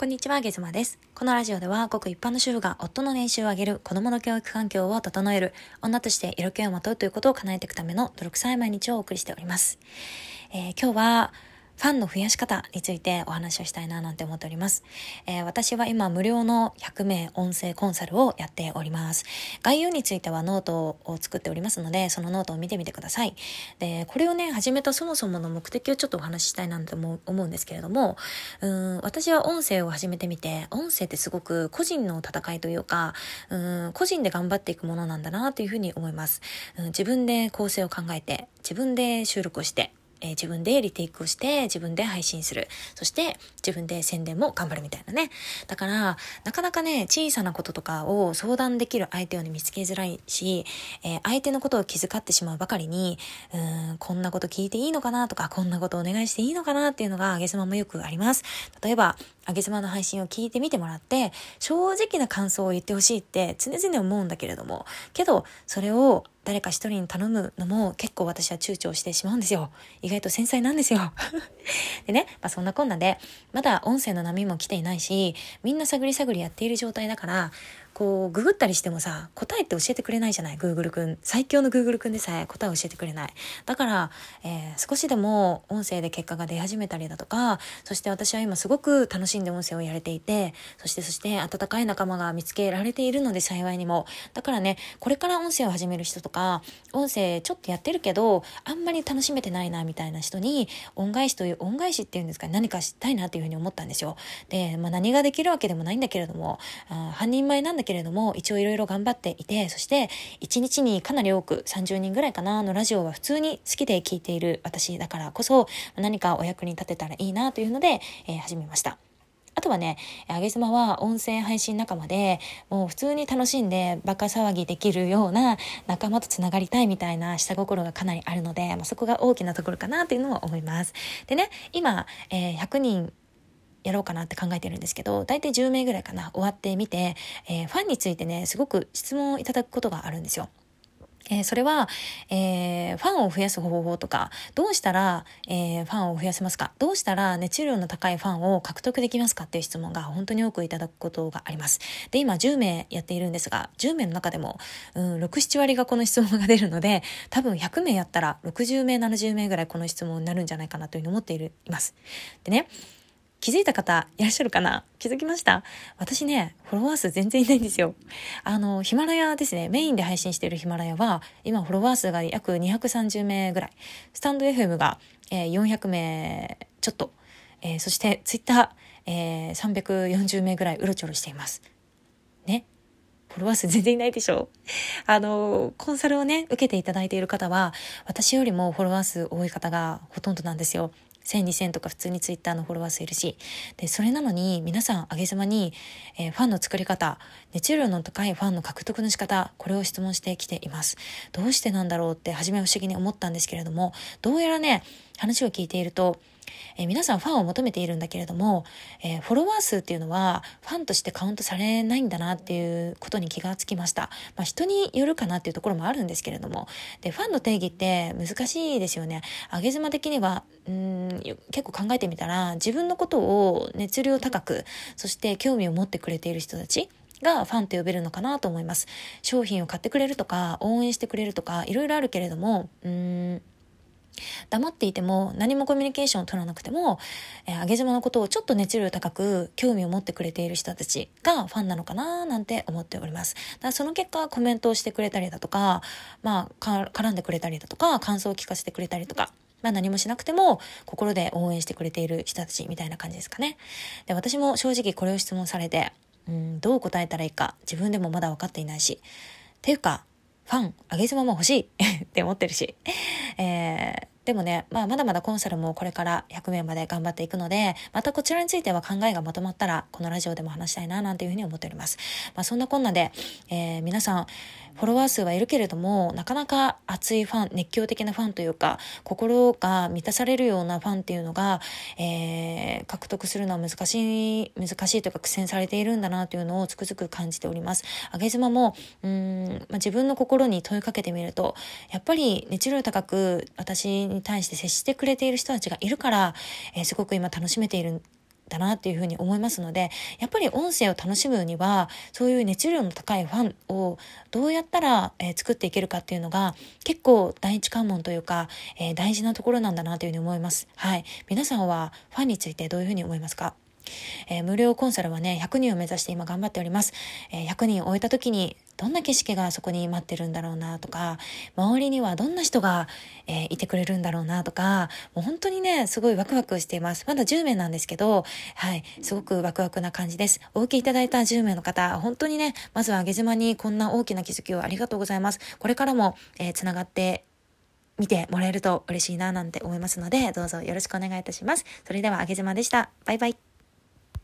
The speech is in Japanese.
こんにちは、ゲズマです。このラジオでは、ごく一般の主婦が夫の年収を上げる、子供の教育環境を整える、女として色気をまとうということを叶えていくための泥臭い毎日をお送りしております。えー、今日は、ファンの増やし方についてお話をしたいななんて思っております。えー、私は今無料の100名音声コンサルをやっております。概要についてはノートを作っておりますので、そのノートを見てみてください。で、これをね、始めたそもそもの目的をちょっとお話ししたいなと思うんですけれども、うん私は音声を始めてみて、音声ってすごく個人の戦いというか、うん個人で頑張っていくものなんだなというふうに思います。うん自分で構成を考えて、自分で収録をして、えー、自分でリテイクをして自分で配信する。そして自分で宣伝も頑張るみたいなね。だから、なかなかね、小さなこととかを相談できる相手を、ね、見つけづらいし、えー、相手のことを気遣ってしまうばかりに、うーん、こんなこと聞いていいのかなとか、こんなことお願いしていいのかなっていうのが、あげさまもよくあります。例えば、あげ妻の配信を聞いてみてもらって、正直な感想を言ってほしいって常々思うんだけれども、けど、それを誰か一人に頼むのも結構私は躊躇してしまうんですよ。意外と繊細なんですよ。でね、まあそんなこんなで、まだ音声の波も来ていないし、みんな探り探りやっている状態だから、こう、ググったりしてもさ、答えって教えてくれないじゃない ?Google くん。最強の Google くんでさえ答え教えてくれない。だから、えー、少しでも音声で結果が出始めたりだとか、そして私は今すごく楽しんで音声をやれていて、そしてそして温かい仲間が見つけられているので幸いにも。だからね、これから音声を始める人とか、音声ちょっとやってるけど、あんまり楽しめてないなみたいな人に、恩返しという恩返しっていうんですか、何かしたいなっていうふうに思ったんですよ。で、まあ何ができるわけでもないんだけれども、あ半人前なんだけけれども、一応いろいろ頑張っていて、そして1日にかなり多く30人ぐらいかなのラジオは普通に好きで聞いている私だからこそ、何かお役に立てたらいいなというので、えー、始めました。あとはね、あげ妻は音声配信仲間で、もう普通に楽しんでバカ騒ぎできるような仲間と繋がりたいみたいな下心がかなりあるので、まあ、そこが大きなところかなというのは思います。でね、今、えー、100人やろうかなって考えてるんですけど、大体10名ぐらいかな、終わってみて、えー、ファンについてね、すごく質問をいただくことがあるんですよ。えー、それは、えー、ファンを増やす方法とか、どうしたら、えー、ファンを増やせますかどうしたら熱量の高いファンを獲得できますかっていう質問が本当に多くいただくことがあります。で、今10名やっているんですが、10名の中でも、うん、6、7割がこの質問が出るので、多分100名やったら60名、70名ぐらいこの質問になるんじゃないかなというふうに思っている、います。でね、気づいた方いらっしゃるかな？気づきました？私ね、フォロワー数全然いないんですよ。あの、ヒマラヤですね。メインで配信しているヒマラヤは、今フォロワー数が約230名ぐらい。スタンド FM が、えー、400名ちょっと。えー、そしてツイッター、えー、340名ぐらいうろちょろしています。ね？フォロワー数全然いないでしょあの、コンサルをね、受けていただいている方は、私よりもフォロワー数多い方がほとんどなんですよ。1000、2000とか普通にツイッターのフォロワー数いるし。で、それなのに皆さん上げ様に、えー、ファンの作り方、熱量の高いファンの獲得の仕方、これを質問してきています。どうしてなんだろうって初め不思議に思ったんですけれども、どうやらね、話を聞いていると、えー、皆さんファンを求めているんだけれども、えー、フォロワー数っていうのはファンとしてカウントされないんだなっていうことに気がつきました。まあ、人によるかなっていうところもあるんですけれども、で、ファンの定義って難しいですよね。上げ妻的には、うん、結構考えてみたら、自分のことを熱量高く、そして興味を持ってくれている人たち、がファンと呼べるのかなと思います。商品を買ってくれるとか、応援してくれるとか、いろいろあるけれども、うん、黙っていても何もコミュニケーションを取らなくても、えー、上げ島のことをちょっと熱量高く興味を持ってくれている人たちがファンなのかななんて思っております。だからその結果コメントをしてくれたりだとか、まあ、絡んでくれたりだとか、感想を聞かせてくれたりとか、まあ何もしなくても心で応援してくれている人たちみたいな感じですかね。で、私も正直これを質問されて、うん、どう答えたらいいか自分でもまだ分かっていないし。っていうか、ファン、上げ妻も欲しいって思ってるし。えーでもね、まあ、まだまだコンサルもこれから100名まで頑張っていくので、またこちらについては考えがまとまったら、このラジオでも話したいな、なんていうふうに思っております。まあ、そんなこんなで、えー、皆さん、フォロワー数はいるけれども、なかなか熱いファン、熱狂的なファンというか、心が満たされるようなファンっていうのが、えー、獲得するのは難しい、難しいというか苦戦されているんだなというのをつくづく感じております。あげ妻も、うん、まあ、自分の心に問いかけてみると、やっぱり熱量高く私に対して接してくれている人たちがいるから、えー、すごく今楽しめているんだなっていうふうに思いますので、やっぱり音声を楽しむには、そういう熱量の高いファンをどうやったら、えー、作っていけるかっていうのが結構第一関門というか、えー、大事なところなんだなというふうに思います。はい。皆さんはファンについてどういうふうに思いますか？えー、無料コンサルはね、100人を目指して今頑張っております。えー、100人終えた時に、どんな景色がそこに待ってるんだろうなとか、周りにはどんな人が、えー、いてくれるんだろうなとか、もう本当にね、すごいワクワクしています。まだ10名なんですけど、はい、すごくワクワクな感じです。お受けいただいた10名の方、本当にね、まずは上げ島にこんな大きな気づきをありがとうございます。これからも、えー、つながって見てもらえると嬉しいななんて思いますので、どうぞよろしくお願いいたします。それでは、あげずまでした。バイバイ。